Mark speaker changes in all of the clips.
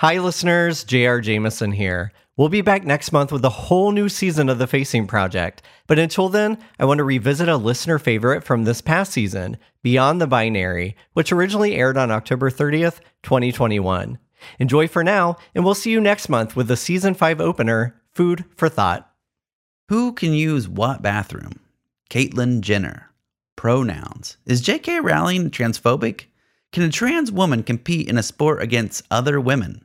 Speaker 1: Hi, listeners. J.R. Jamison here. We'll be back next month with a whole new season of The Facing Project. But until then, I want to revisit a listener favorite from this past season, Beyond the Binary, which originally aired on October 30th, 2021. Enjoy for now, and we'll see you next month with the season 5 opener, Food for Thought.
Speaker 2: Who can use what bathroom? Caitlyn Jenner. Pronouns. Is JK Rowling transphobic? Can a trans woman compete in a sport against other women?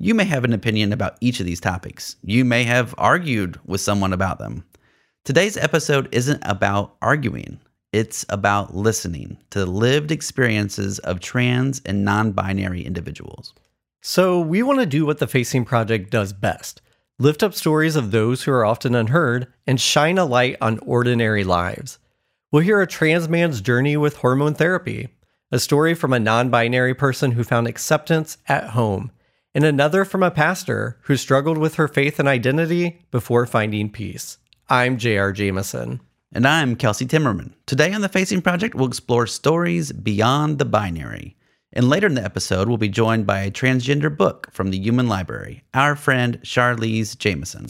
Speaker 2: You may have an opinion about each of these topics. You may have argued with someone about them. Today's episode isn't about arguing, it's about listening to the lived experiences of trans and non binary individuals.
Speaker 1: So, we want to do what the Facing Project does best lift up stories of those who are often unheard and shine a light on ordinary lives. We'll hear a trans man's journey with hormone therapy, a story from a non binary person who found acceptance at home and another from a pastor who struggled with her faith and identity before finding peace. I'm J.R. Jamison.
Speaker 2: And I'm Kelsey Timmerman. Today on the Facing Project, we'll explore stories beyond the binary. And later in the episode, we'll be joined by a transgender book from the Human Library, our friend Charlize Jamieson.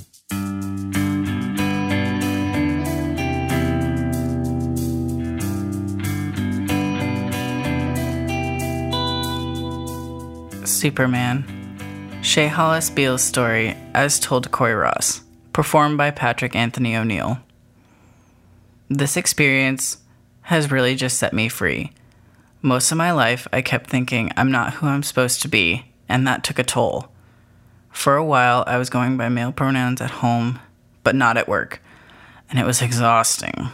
Speaker 3: Superman Shea Hollis Beal's story, as told to Cory Ross, performed by Patrick Anthony Oneal. This experience has really just set me free. Most of my life, I kept thinking I'm not who I'm supposed to be, and that took a toll. For a while, I was going by male pronouns at home, but not at work, and it was exhausting.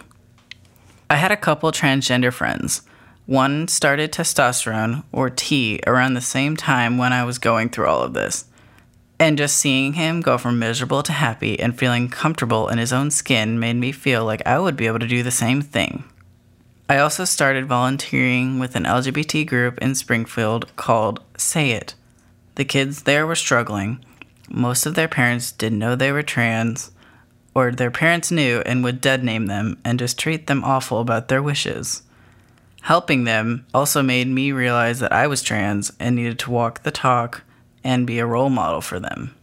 Speaker 3: I had a couple transgender friends one started testosterone, or T, around the same time when I was going through all of this. And just seeing him go from miserable to happy and feeling comfortable in his own skin made me feel like I would be able to do the same thing. I also started volunteering with an LGBT group in Springfield called Say It. The kids there were struggling. Most of their parents didn't know they were trans, or their parents knew and would dead name them and just treat them awful about their wishes. Helping them also made me realize that I was trans and needed to walk the talk and be a role model for them.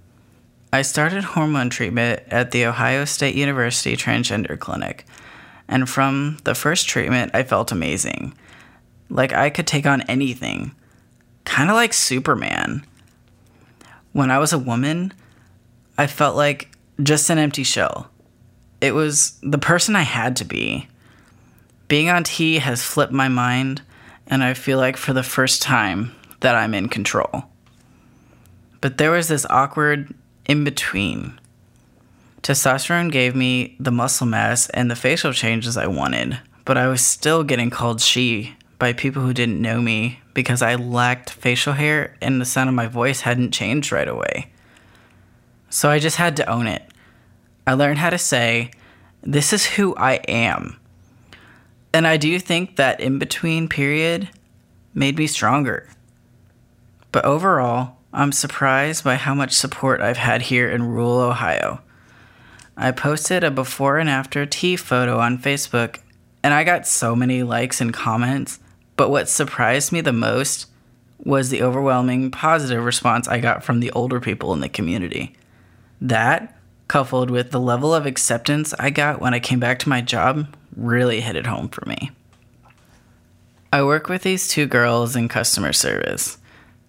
Speaker 3: I started hormone treatment at the Ohio State University Transgender Clinic, and from the first treatment, I felt amazing. Like I could take on anything, kind of like Superman. When I was a woman, I felt like just an empty shell. It was the person I had to be. Being on T has flipped my mind, and I feel like for the first time that I'm in control. But there was this awkward in between. Testosterone gave me the muscle mass and the facial changes I wanted, but I was still getting called she by people who didn't know me because I lacked facial hair and the sound of my voice hadn't changed right away. So I just had to own it. I learned how to say, This is who I am. And I do think that in between period made me stronger. But overall, I'm surprised by how much support I've had here in rural Ohio. I posted a before and after T photo on Facebook, and I got so many likes and comments. But what surprised me the most was the overwhelming positive response I got from the older people in the community. That, coupled with the level of acceptance I got when I came back to my job, really hit it home for me. I work with these two girls in customer service,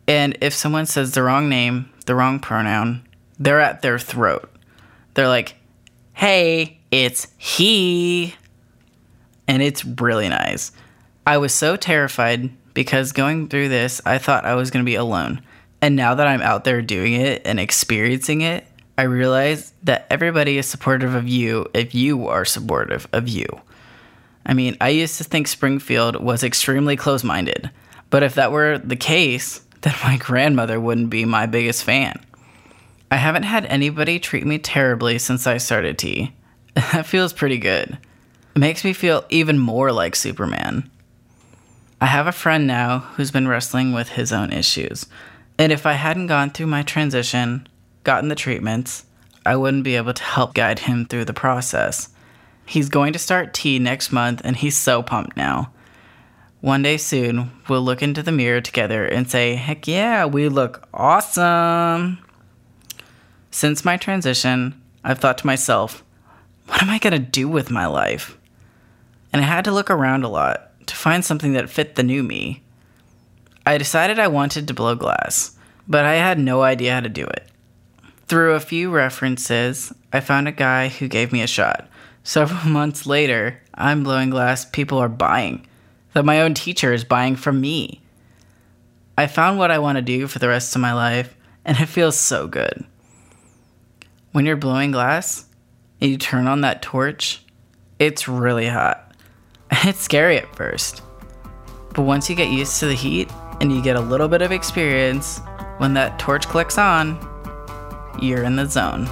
Speaker 3: and if someone says the wrong name, the wrong pronoun, they're at their throat. They're like, hey, it's he. And it's really nice. I was so terrified because going through this, I thought I was going to be alone. And now that I'm out there doing it and experiencing it, I realize that everybody is supportive of you if you are supportive of you. I mean, I used to think Springfield was extremely close minded, but if that were the case, then my grandmother wouldn't be my biggest fan. I haven't had anybody treat me terribly since I started T. That feels pretty good. It makes me feel even more like Superman. I have a friend now who's been wrestling with his own issues, and if I hadn't gone through my transition, gotten the treatments, I wouldn't be able to help guide him through the process. He's going to start T next month, and he's so pumped now. One day soon, we'll look into the mirror together and say, heck yeah, we look awesome. Since my transition, I've thought to myself, what am I going to do with my life? And I had to look around a lot to find something that fit the new me. I decided I wanted to blow glass, but I had no idea how to do it. Through a few references, I found a guy who gave me a shot. Several months later, I'm blowing glass people are buying, that my own teacher is buying from me. I found what I want to do for the rest of my life, and it feels so good. When you're blowing glass and you turn on that torch, it's really hot. And it's scary at first. But once you get used to the heat and you get a little bit of experience, when that torch clicks on, you're in the zone.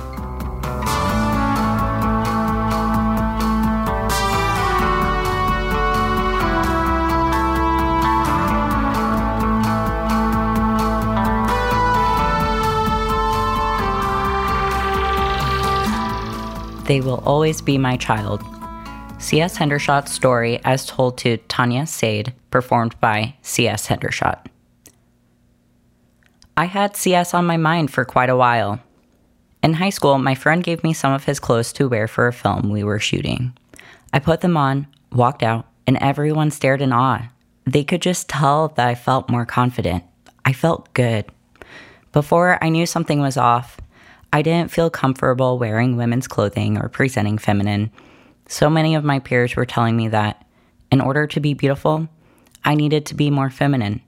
Speaker 4: They Will Always Be My Child. C.S. Hendershot's story as told to Tania Said, performed by C.S. Hendershot. I had CS on my mind for quite a while. In high school, my friend gave me some of his clothes to wear for a film we were shooting. I put them on, walked out, and everyone stared in awe. They could just tell that I felt more confident. I felt good. Before I knew something was off, I didn't feel comfortable wearing women's clothing or presenting feminine. So many of my peers were telling me that, in order to be beautiful, I needed to be more feminine.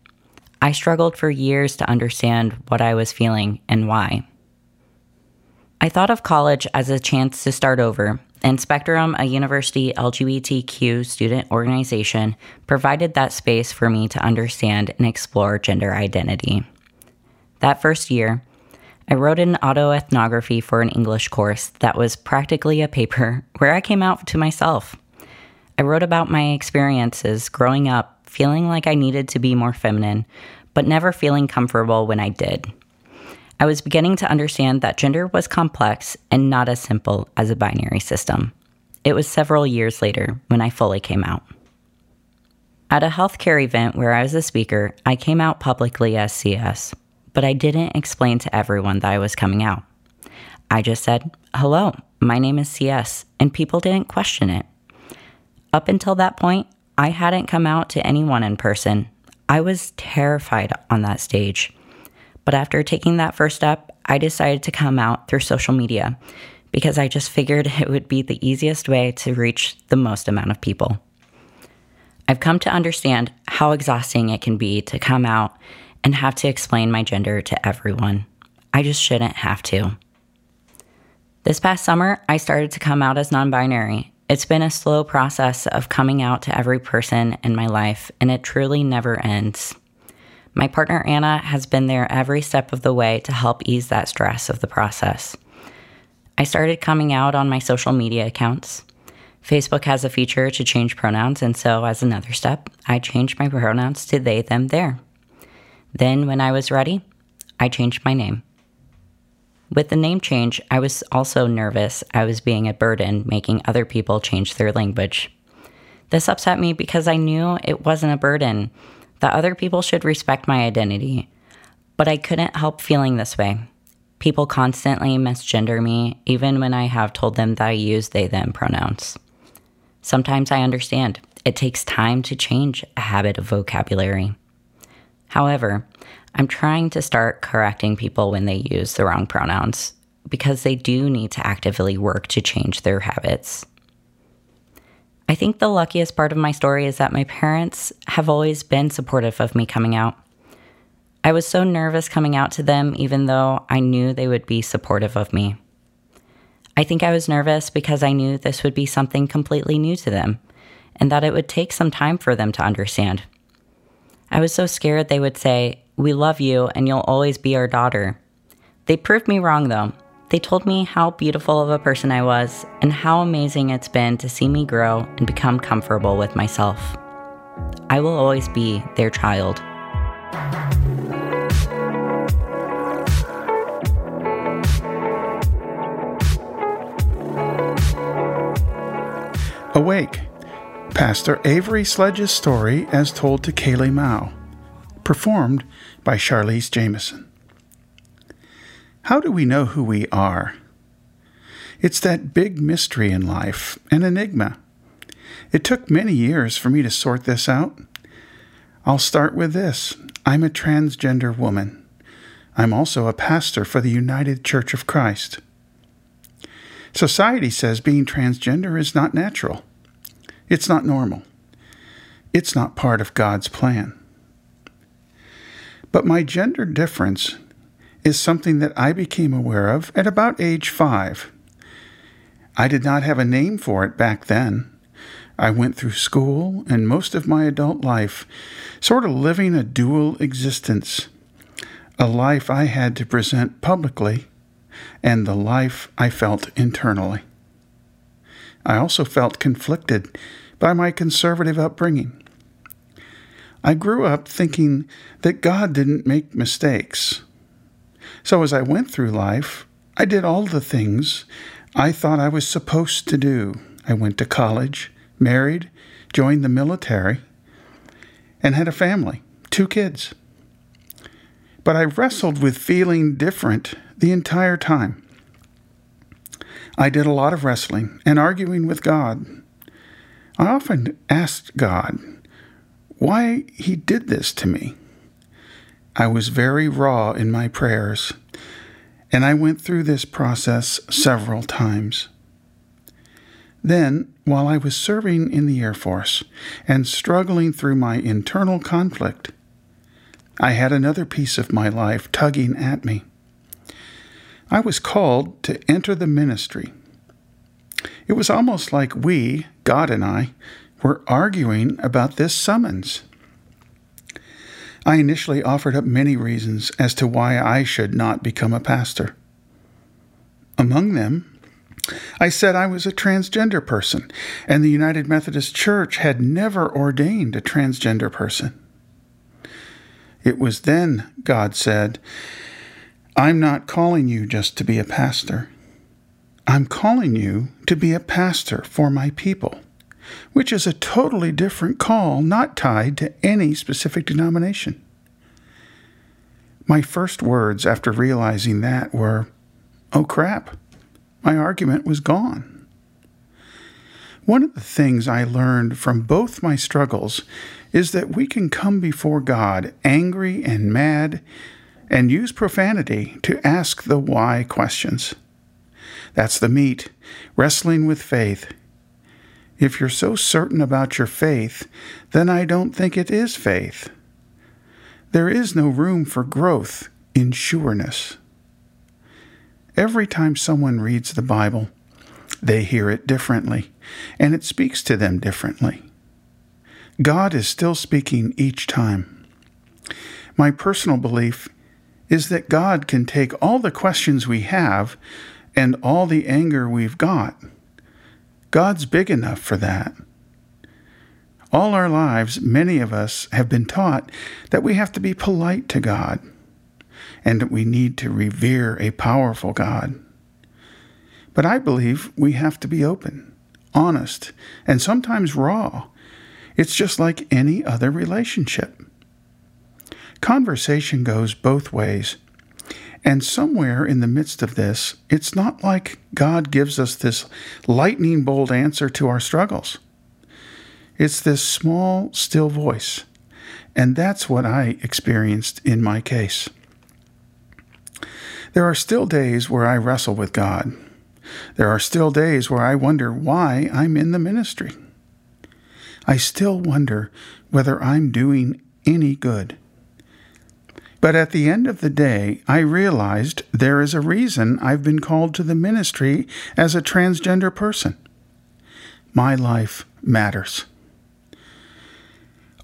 Speaker 4: I struggled for years to understand what I was feeling and why. I thought of college as a chance to start over, and Spectrum, a university LGBTQ student organization, provided that space for me to understand and explore gender identity. That first year, I wrote an autoethnography for an English course that was practically a paper where I came out to myself. I wrote about my experiences growing up, feeling like I needed to be more feminine, but never feeling comfortable when I did. I was beginning to understand that gender was complex and not as simple as a binary system. It was several years later when I fully came out. At a healthcare event where I was a speaker, I came out publicly as CS but I didn't explain to everyone that I was coming out. I just said, hello, my name is CS, and people didn't question it. Up until that point, I hadn't come out to anyone in person. I was terrified on that stage. But after taking that first step, I decided to come out through social media because I just figured it would be the easiest way to reach the most amount of people. I've come to understand how exhausting it can be to come out and have to explain my gender to everyone. I just shouldn't have to. This past summer, I started to come out as non binary. It's been a slow process of coming out to every person in my life, and it truly never ends. My partner Anna has been there every step of the way to help ease that stress of the process. I started coming out on my social media accounts. Facebook has a feature to change pronouns, and so as another step, I changed my pronouns to they, them, their. Then, when I was ready, I changed my name. With the name change, I was also nervous I was being a burden making other people change their language. This upset me because I knew it wasn't a burden, that other people should respect my identity. But I couldn't help feeling this way. People constantly misgender me, even when I have told them that I use they them pronouns. Sometimes I understand it takes time to change a habit of vocabulary. However, I'm trying to start correcting people when they use the wrong pronouns because they do need to actively work to change their habits. I think the luckiest part of my story is that my parents have always been supportive of me coming out. I was so nervous coming out to them, even though I knew they would be supportive of me. I think I was nervous because I knew this would be something completely new to them and that it would take some time for them to understand. I was so scared they would say, We love you and you'll always be our daughter. They proved me wrong though. They told me how beautiful of a person I was and how amazing it's been to see me grow and become comfortable with myself. I will always be their child.
Speaker 5: Awake. Pastor Avery Sledge's story as told to Kailey Mau, performed by Charlize Jamieson. How do we know who we are? It's that big mystery in life, an enigma. It took many years for me to sort this out. I'll start with this I'm a transgender woman. I'm also a pastor for the United Church of Christ. Society says being transgender is not natural. It's not normal. It's not part of God's plan. But my gender difference is something that I became aware of at about age five. I did not have a name for it back then. I went through school and most of my adult life sort of living a dual existence a life I had to present publicly and the life I felt internally. I also felt conflicted by my conservative upbringing. I grew up thinking that God didn't make mistakes. So as I went through life, I did all the things I thought I was supposed to do. I went to college, married, joined the military, and had a family, two kids. But I wrestled with feeling different the entire time. I did a lot of wrestling and arguing with God. I often asked God why He did this to me. I was very raw in my prayers, and I went through this process several times. Then, while I was serving in the Air Force and struggling through my internal conflict, I had another piece of my life tugging at me. I was called to enter the ministry. It was almost like we, God and I, were arguing about this summons. I initially offered up many reasons as to why I should not become a pastor. Among them, I said I was a transgender person, and the United Methodist Church had never ordained a transgender person. It was then God said, I'm not calling you just to be a pastor. I'm calling you to be a pastor for my people, which is a totally different call, not tied to any specific denomination. My first words after realizing that were, Oh crap my argument was gone. One of the things I learned from both my struggles is that we can come before God angry and mad and use profanity to ask the why questions. That's the meat, wrestling with faith. If you're so certain about your faith, then I don't think it is faith. There is no room for growth in sureness. Every time someone reads the Bible, they hear it differently, and it speaks to them differently. God is still speaking each time. My personal belief is that God can take all the questions we have and all the anger we've got. God's big enough for that. All our lives, many of us have been taught that we have to be polite to God and that we need to revere a powerful God. But I believe we have to be open, honest, and sometimes raw. It's just like any other relationship. Conversation goes both ways. And somewhere in the midst of this, it's not like God gives us this lightning bolt answer to our struggles. It's this small, still voice. And that's what I experienced in my case. There are still days where I wrestle with God. There are still days where I wonder why I'm in the ministry. I still wonder whether I'm doing any good. But at the end of the day, I realized there is a reason I've been called to the ministry as a transgender person. My life matters.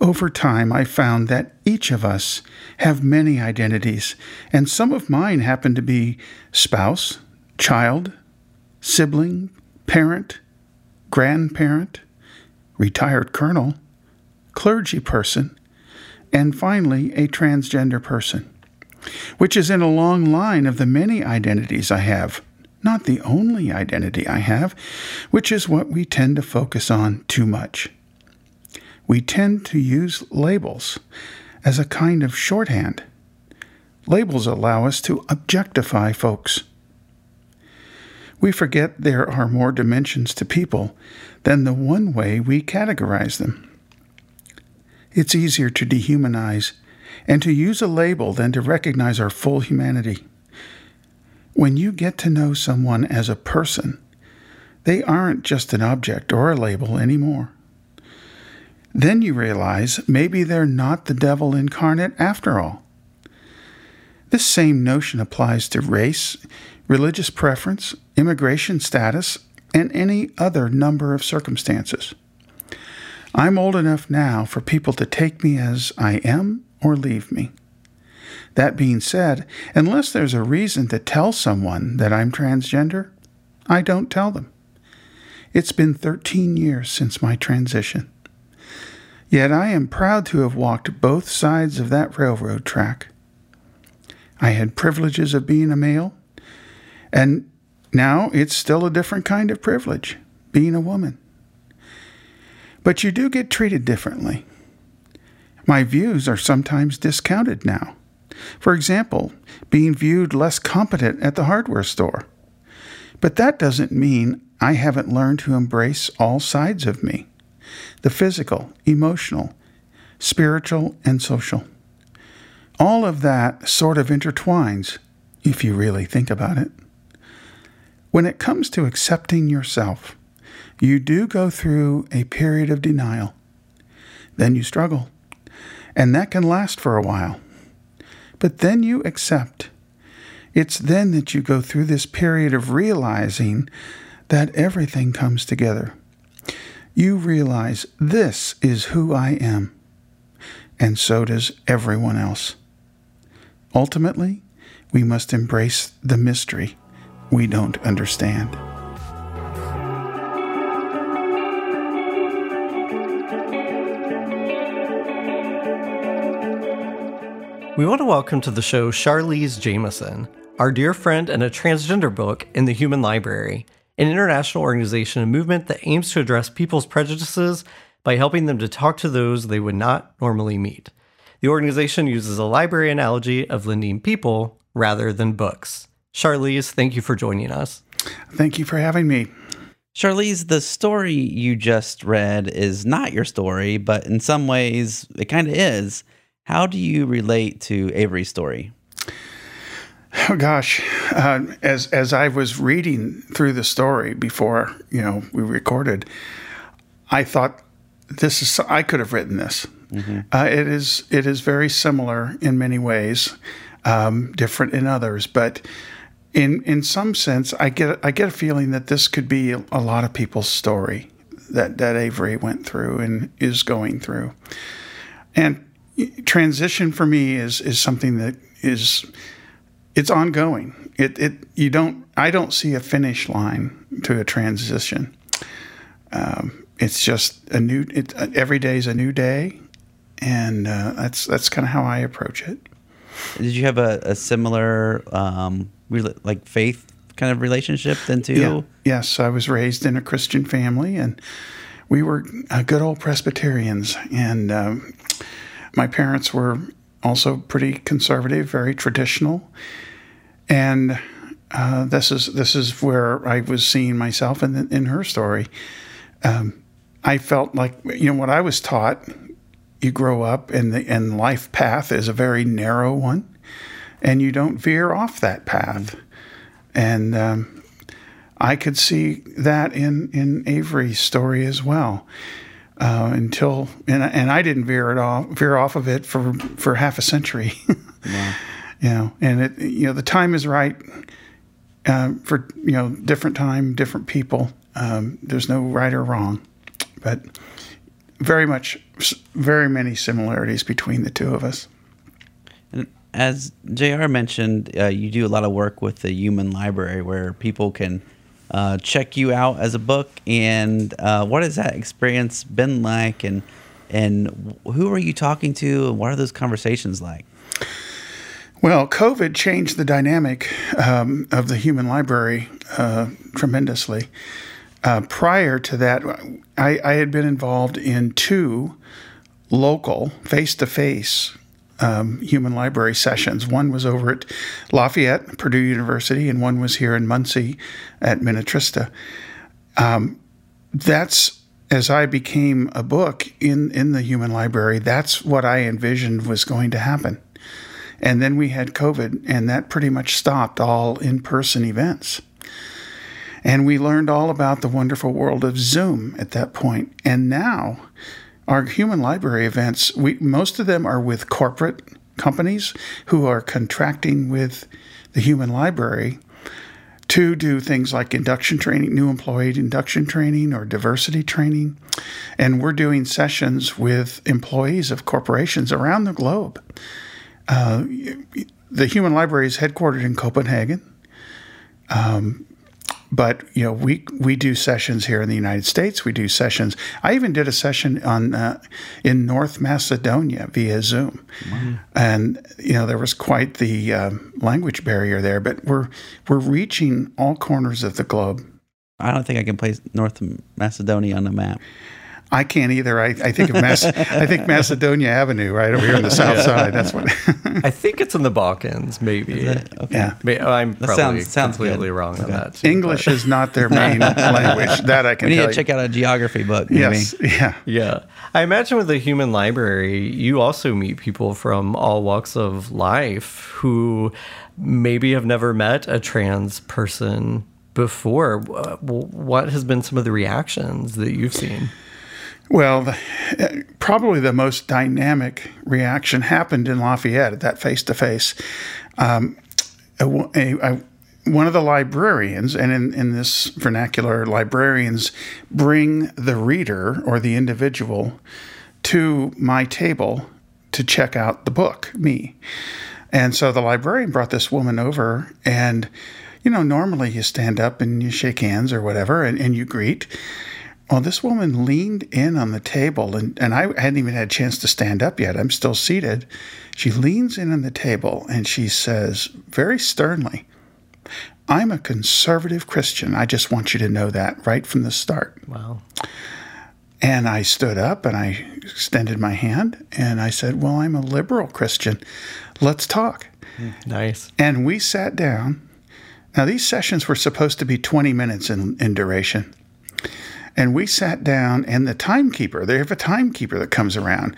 Speaker 5: Over time, I found that each of us have many identities, and some of mine happen to be spouse, child, sibling, parent, grandparent, retired colonel, clergy person, and finally a transgender person, which is in a long line of the many identities I have, not the only identity I have, which is what we tend to focus on too much. we tend to use labels as a kind of shorthand. Labels allow us to objectify folks. We forget there are more dimensions to people than the one way we categorize them. It's easier to dehumanize and to use a label than to recognize our full humanity. When you get to know someone as a person, they aren't just an object or a label anymore. Then you realize maybe they're not the devil incarnate after all. This same notion applies to race, religious preference, immigration status, and any other number of circumstances. I'm old enough now for people to take me as I am or leave me. That being said, unless there's a reason to tell someone that I'm transgender, I don't tell them. It's been 13 years since my transition. Yet I am proud to have walked both sides of that railroad track. I had privileges of being a male, and now it's still a different kind of privilege, being a woman. But you do get treated differently. My views are sometimes discounted now. For example, being viewed less competent at the hardware store. But that doesn't mean I haven't learned to embrace all sides of me the physical, emotional, spiritual, and social. All of that sort of intertwines if you really think about it. When it comes to accepting yourself, you do go through a period of denial. Then you struggle, and that can last for a while. But then you accept. It's then that you go through this period of realizing that everything comes together you realize this is who I am, and so does everyone else. Ultimately, we must embrace the mystery we don't understand.
Speaker 1: We want to welcome to the show Charlize Jamieson, our dear friend and a transgender book in the Human Library an international organization and movement that aims to address people's prejudices by helping them to talk to those they would not normally meet. The organization uses a library analogy of lending people rather than books. Charlize, thank you for joining us.
Speaker 5: Thank you for having me.
Speaker 2: Charlize, the story you just read is not your story, but in some ways it kind of is. How do you relate to Avery's story?
Speaker 5: Oh gosh, uh, as as I was reading through the story before you know we recorded, I thought this is I could have written this. Mm-hmm. Uh, it is it is very similar in many ways, um, different in others, but in in some sense, I get I get a feeling that this could be a, a lot of people's story that that Avery went through and is going through, and transition for me is is something that is it's ongoing. It it you don't I don't see a finish line to a transition. Um, it's just a new. It, every day is a new day, and uh, that's that's kind of how I approach it.
Speaker 2: Did you have a, a similar um, like faith kind of relationship then too?
Speaker 5: Yeah. Yes, I was raised in a Christian family, and we were uh, good old Presbyterians, and um, my parents were also pretty conservative, very traditional and uh, this is this is where I was seeing myself in in her story. Um, I felt like you know what I was taught. You grow up, and the and life path is a very narrow one, and you don't veer off that path. And um, I could see that in in Avery's story as well. Uh, until and and I didn't veer it off veer off of it for for half a century. wow you know, and it, you know, the time is right uh, for, you know, different time, different people. Um, there's no right or wrong, but very much, very many similarities between the two of us.
Speaker 2: And as JR mentioned, uh, you do a lot of work with the Human Library where people can uh, check you out as a book. And uh, what has that experience been like? And and who are you talking to? And what are those conversations like?
Speaker 5: Well, COVID changed the dynamic um, of the human library uh, tremendously. Uh, prior to that, I, I, had been involved in two local, face to face human library sessions. One was over at Lafayette, Purdue University, and one was here in Muncie at Minnetrista. Um, that's as I became a book in, in the human library, that's what I envisioned was going to happen. And then we had COVID, and that pretty much stopped all in person events. And we learned all about the wonderful world of Zoom at that point. And now, our human library events, we, most of them are with corporate companies who are contracting with the human library to do things like induction training, new employee induction training, or diversity training. And we're doing sessions with employees of corporations around the globe. Uh, the Human Library is headquartered in Copenhagen. Um, but you know we we do sessions here in the United States. We do sessions. I even did a session on uh, in North Macedonia via Zoom, and you know there was quite the uh, language barrier there. But we're we're reaching all corners of the globe.
Speaker 2: I don't think I can place North Macedonia on the map.
Speaker 5: I can't either. I, I think of Mas- I think Macedonia Avenue right over here on the south side. That's what.
Speaker 1: I think it's in the Balkans, maybe.
Speaker 2: Okay.
Speaker 5: yeah.
Speaker 1: May- I'm
Speaker 2: That
Speaker 1: probably
Speaker 2: sounds- sounds
Speaker 1: completely
Speaker 2: good.
Speaker 1: wrong on that. too,
Speaker 5: English
Speaker 1: but-
Speaker 5: is not their main language. That I can
Speaker 2: We need
Speaker 5: tell
Speaker 2: to
Speaker 5: you.
Speaker 2: check out a geography book. Maybe.
Speaker 5: Yes. Yeah.
Speaker 1: Yeah. I imagine with the human library, you also meet people from all walks of life who maybe have never met a trans person before. What has been some of the reactions that you've seen?
Speaker 5: Well, the, uh, probably the most dynamic reaction happened in Lafayette at that face to face. One of the librarians, and in, in this vernacular, librarians bring the reader or the individual to my table to check out the book, me. And so the librarian brought this woman over, and you know, normally you stand up and you shake hands or whatever, and, and you greet. Well, this woman leaned in on the table, and, and I hadn't even had a chance to stand up yet. I'm still seated. She leans in on the table and she says, very sternly, I'm a conservative Christian. I just want you to know that right from the start.
Speaker 1: Wow.
Speaker 5: And I stood up and I extended my hand and I said, Well, I'm a liberal Christian. Let's talk.
Speaker 1: Hmm, nice.
Speaker 5: And we sat down. Now, these sessions were supposed to be 20 minutes in, in duration. And we sat down, and the timekeeper, they have a timekeeper that comes around.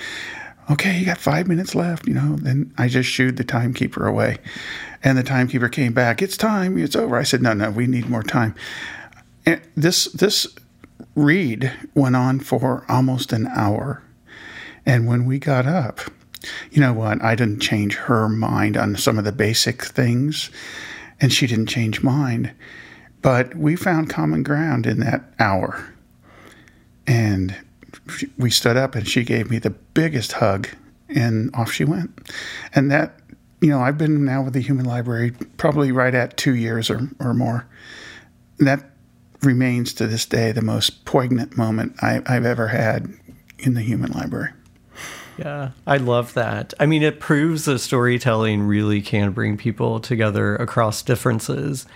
Speaker 5: Okay, you got five minutes left, you know. Then I just shooed the timekeeper away. And the timekeeper came back. It's time. It's over. I said, no, no, we need more time. And this this read went on for almost an hour. And when we got up, you know what? I didn't change her mind on some of the basic things, and she didn't change mine. But we found common ground in that hour. And we stood up, and she gave me the biggest hug, and off she went. And that, you know, I've been now with the Human Library probably right at two years or, or more. That remains to this day the most poignant moment I, I've ever had in the Human Library.
Speaker 1: Yeah, I love that. I mean, it proves that storytelling really can bring people together across differences.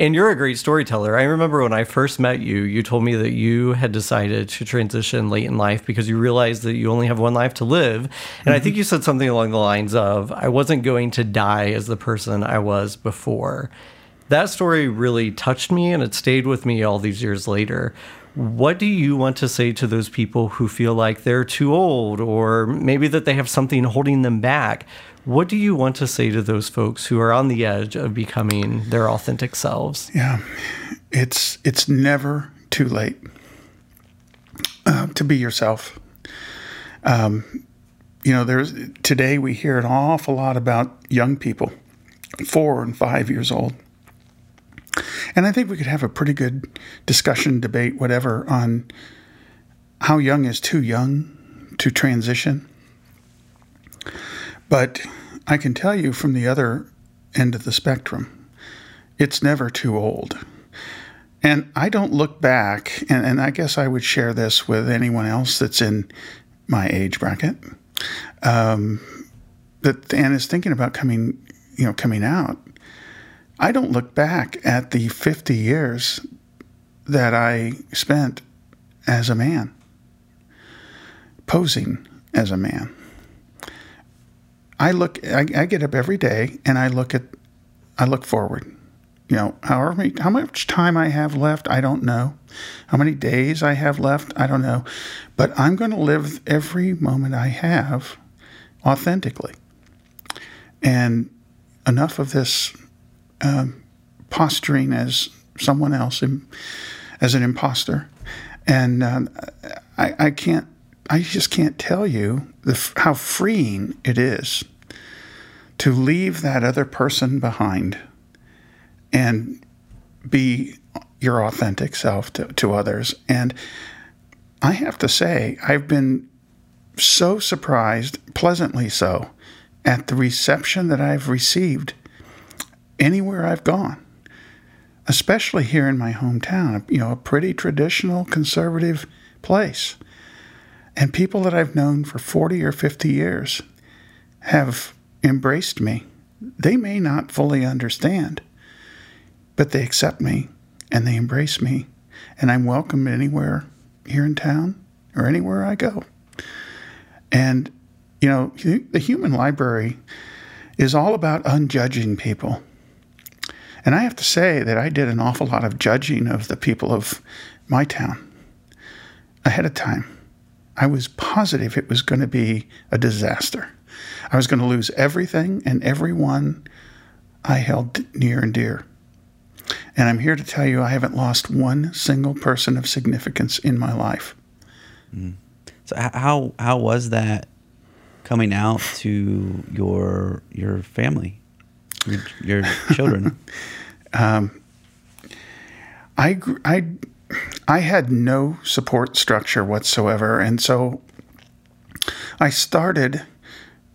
Speaker 1: And you're a great storyteller. I remember when I first met you, you told me that you had decided to transition late in life because you realized that you only have one life to live. And I mm-hmm. think you said something along the lines of, I wasn't going to die as the person I was before. That story really touched me and it stayed with me all these years later. What do you want to say to those people who feel like they're too old or maybe that they have something holding them back? What do you want to say to those folks who are on the edge of becoming their authentic selves?
Speaker 5: Yeah, it's it's never too late uh, to be yourself. Um, you know, there's today we hear an awful lot about young people, four and five years old, and I think we could have a pretty good discussion, debate, whatever, on how young is too young to transition. But I can tell you from the other end of the spectrum, it's never too old. And I don't look back, and, and I guess I would share this with anyone else that's in my age bracket, um, that and is thinking about coming, you know, coming out. I don't look back at the 50 years that I spent as a man, posing as a man. I look, I, I get up every day and I look at, I look forward. You know, however many, how much time I have left, I don't know. How many days I have left, I don't know. But I'm going to live every moment I have authentically. And enough of this um, posturing as someone else, as an imposter. And uh, I, I can't, I just can't tell you the, how freeing it is to leave that other person behind and be your authentic self to, to others. And I have to say, I've been so surprised, pleasantly so, at the reception that I've received anywhere I've gone, especially here in my hometown, you know, a pretty traditional conservative place. And people that I've known for 40 or 50 years have embraced me. They may not fully understand, but they accept me and they embrace me, and I'm welcome anywhere here in town or anywhere I go. And, you know, the human library is all about unjudging people. And I have to say that I did an awful lot of judging of the people of my town ahead of time. I was positive it was going to be a disaster. I was going to lose everything and everyone I held near and dear. And I'm here to tell you I haven't lost one single person of significance in my life.
Speaker 2: Mm. So how how was that coming out to your your family, your, your children? um,
Speaker 5: I I I had no support structure whatsoever, and so I started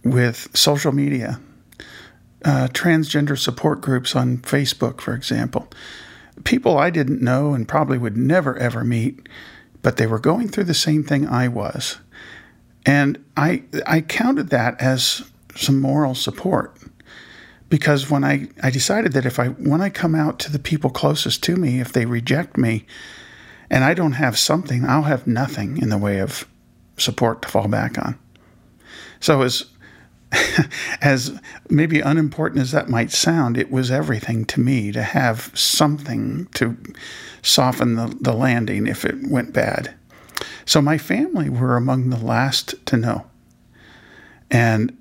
Speaker 5: with social media uh, transgender support groups on Facebook, for example. People I didn't know and probably would never ever meet, but they were going through the same thing I was. And I, I counted that as some moral support because when I, I decided that if I when I come out to the people closest to me, if they reject me and I don't have something, I'll have nothing in the way of support to fall back on. So as as maybe unimportant as that might sound, it was everything to me to have something to soften the, the landing if it went bad. So my family were among the last to know. And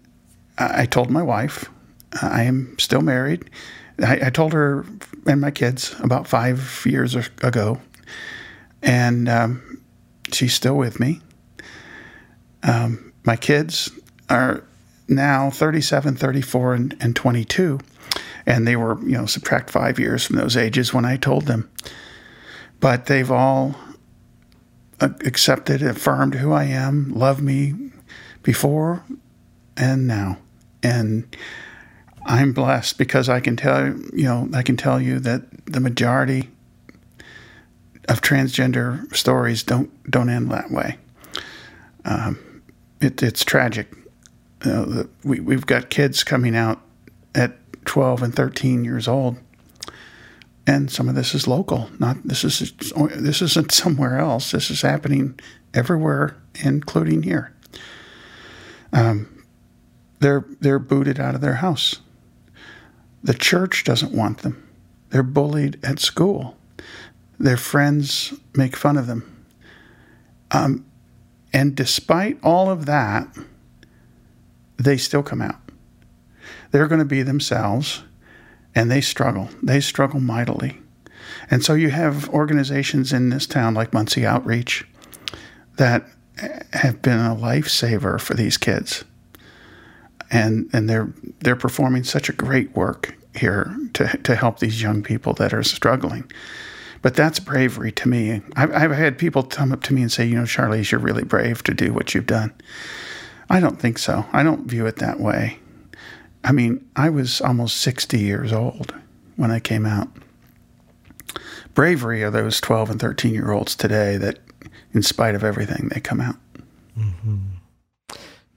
Speaker 5: I told my wife, I am still married. I, I told her and my kids about five years ago, and um, she's still with me. Um, my kids are now 37, 34, and, and 22. And they were, you know, subtract five years from those ages when I told them. But they've all accepted, affirmed who I am, loved me before and now. And I'm blessed because I can tell you know I can tell you that the majority of transgender stories don't don't end that way. Um, it, it's tragic uh, we, we've got kids coming out at 12 and 13 years old. And some of this is local not this is this isn't somewhere else. This is happening everywhere including here. Um, they're they're booted out of their house. The church doesn't want them. They're bullied at school. Their friends make fun of them. Um, and despite all of that they still come out. They're going to be themselves and they struggle. They struggle mightily. And so you have organizations in this town like Muncie Outreach that have been a lifesaver for these kids. And and they're they're performing such a great work here to to help these young people that are struggling. But that's bravery to me. I've, I've had people come up to me and say, you know, Charlize, you're really brave to do what you've done. I don't think so. I don't view it that way. I mean, I was almost 60 years old when I came out. Bravery are those 12 and 13 year olds today that, in spite of everything, they come out. Mm-hmm.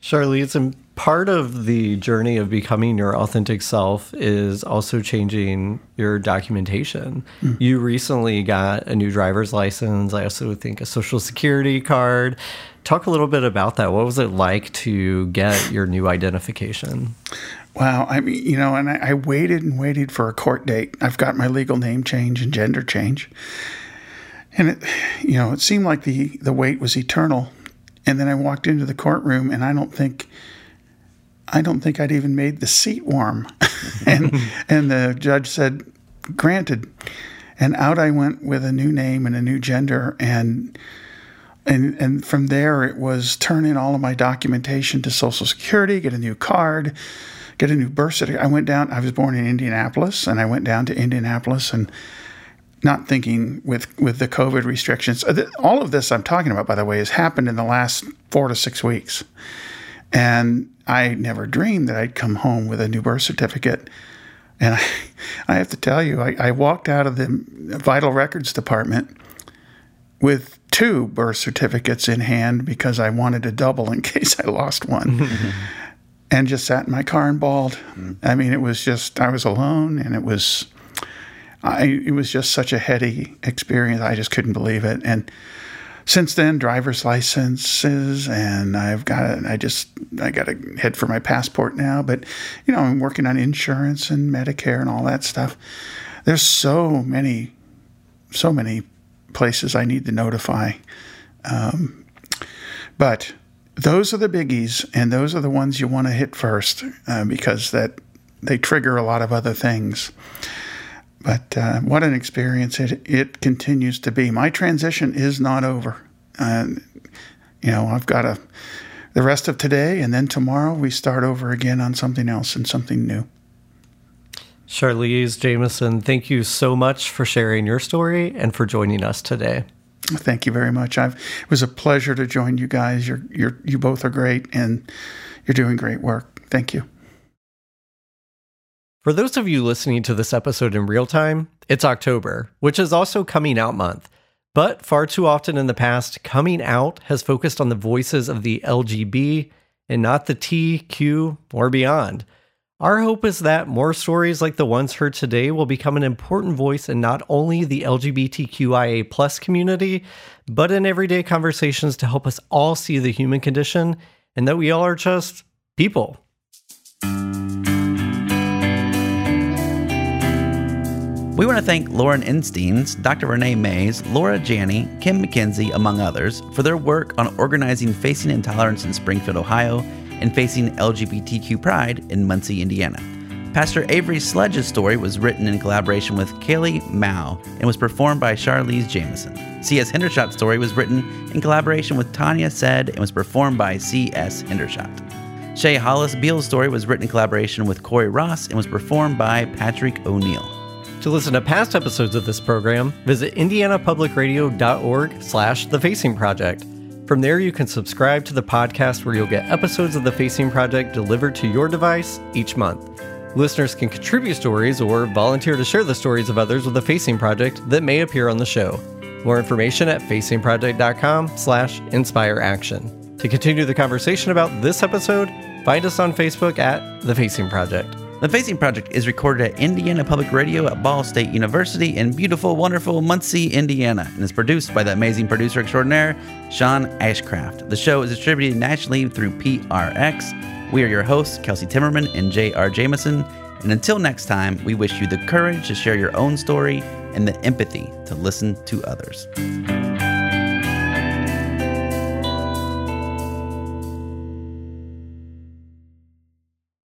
Speaker 1: Charlize, and part of the journey of becoming your authentic self is also changing your documentation. Mm. You recently got a new driver's license. I also think a social security card. Talk a little bit about that. What was it like to get your new identification?
Speaker 5: Wow. I mean, you know, and I, I waited and waited for a court date. I've got my legal name change and gender change. And it, you know, it seemed like the, the wait was eternal. And then I walked into the courtroom, and I don't think I don't think I'd even made the seat warm. and and the judge said, "Granted." And out I went with a new name and a new gender and and and from there it was turn in all of my documentation to Social Security, get a new card, get a new birth certificate. I went down. I was born in Indianapolis, and I went down to Indianapolis and not thinking with with the COVID restrictions. Uh, all of this I'm talking about, by the way, has happened in the last four to six weeks, and I never dreamed that I'd come home with a new birth certificate. And I, I have to tell you, I, I walked out of the vital records department with two birth certificates in hand because I wanted a double in case I lost one. and just sat in my car and bawled. I mean, it was just I was alone, and it was, I it was just such a heady experience. I just couldn't believe it. And since then, driver's licenses, and I've got I just I got to head for my passport now. But you know, I'm working on insurance and Medicare and all that stuff. There's so many, so many places I need to notify. Um, but those are the biggies, and those are the ones you want to hit first uh, because that they trigger a lot of other things. But uh, what an experience it, it continues to be. My transition is not over. You know, I've got a, the rest of today, and then tomorrow we start over again on something else and something new.
Speaker 1: Charlize Jamieson, thank you so much for sharing your story and for joining us today.
Speaker 5: Thank you very much. I've, it was a pleasure to join you guys. You're, you're, you both are great, and you're doing great work. Thank you.
Speaker 1: For those of you listening to this episode in real time, it's October, which is also coming out month. But far too often in the past, coming out has focused on the voices of the LGB and not the T, Q, or beyond. Our hope is that more stories like the ones heard today will become an important voice in not only the LGBTQIA plus community, but in everyday conversations to help us all see the human condition and that we all are just people.
Speaker 2: We want to thank Lauren Insteins, Dr. Renee Mays, Laura Janney, Kim McKenzie, among others, for their work on organizing Facing Intolerance in Springfield, Ohio, and Facing LGBTQ Pride in Muncie, Indiana. Pastor Avery Sledge's story was written in collaboration with Kailey Mau and was performed by Charlize Jamieson. C.S. Hendershot's story was written in collaboration with Tania Said and was performed by C.S. Hendershot. Shea Hollis Beal's story was written in collaboration with Cory Ross and was performed by Patrick Oneal.
Speaker 1: To listen to past episodes of this program, visit indianapublicradio.org slash The Facing Project. From there, you can subscribe to the podcast where you'll get episodes of The Facing Project delivered to your device each month. Listeners can contribute stories or volunteer to share the stories of others with The Facing Project that may appear on the show. More information at facingproject.com slash inspireaction. To continue the conversation about this episode, find us on Facebook at The Facing Project.
Speaker 2: The Facing Project is recorded at Indiana Public Radio at Ball State University in beautiful, wonderful Muncie, Indiana, and is produced by the amazing producer extraordinaire, Sean Ashcraft. The show is distributed nationally through PRX. We are your hosts, Kelsey Timmerman and J.R. Jamison. And until next time, we wish you the courage to share your own story and the empathy to listen to others.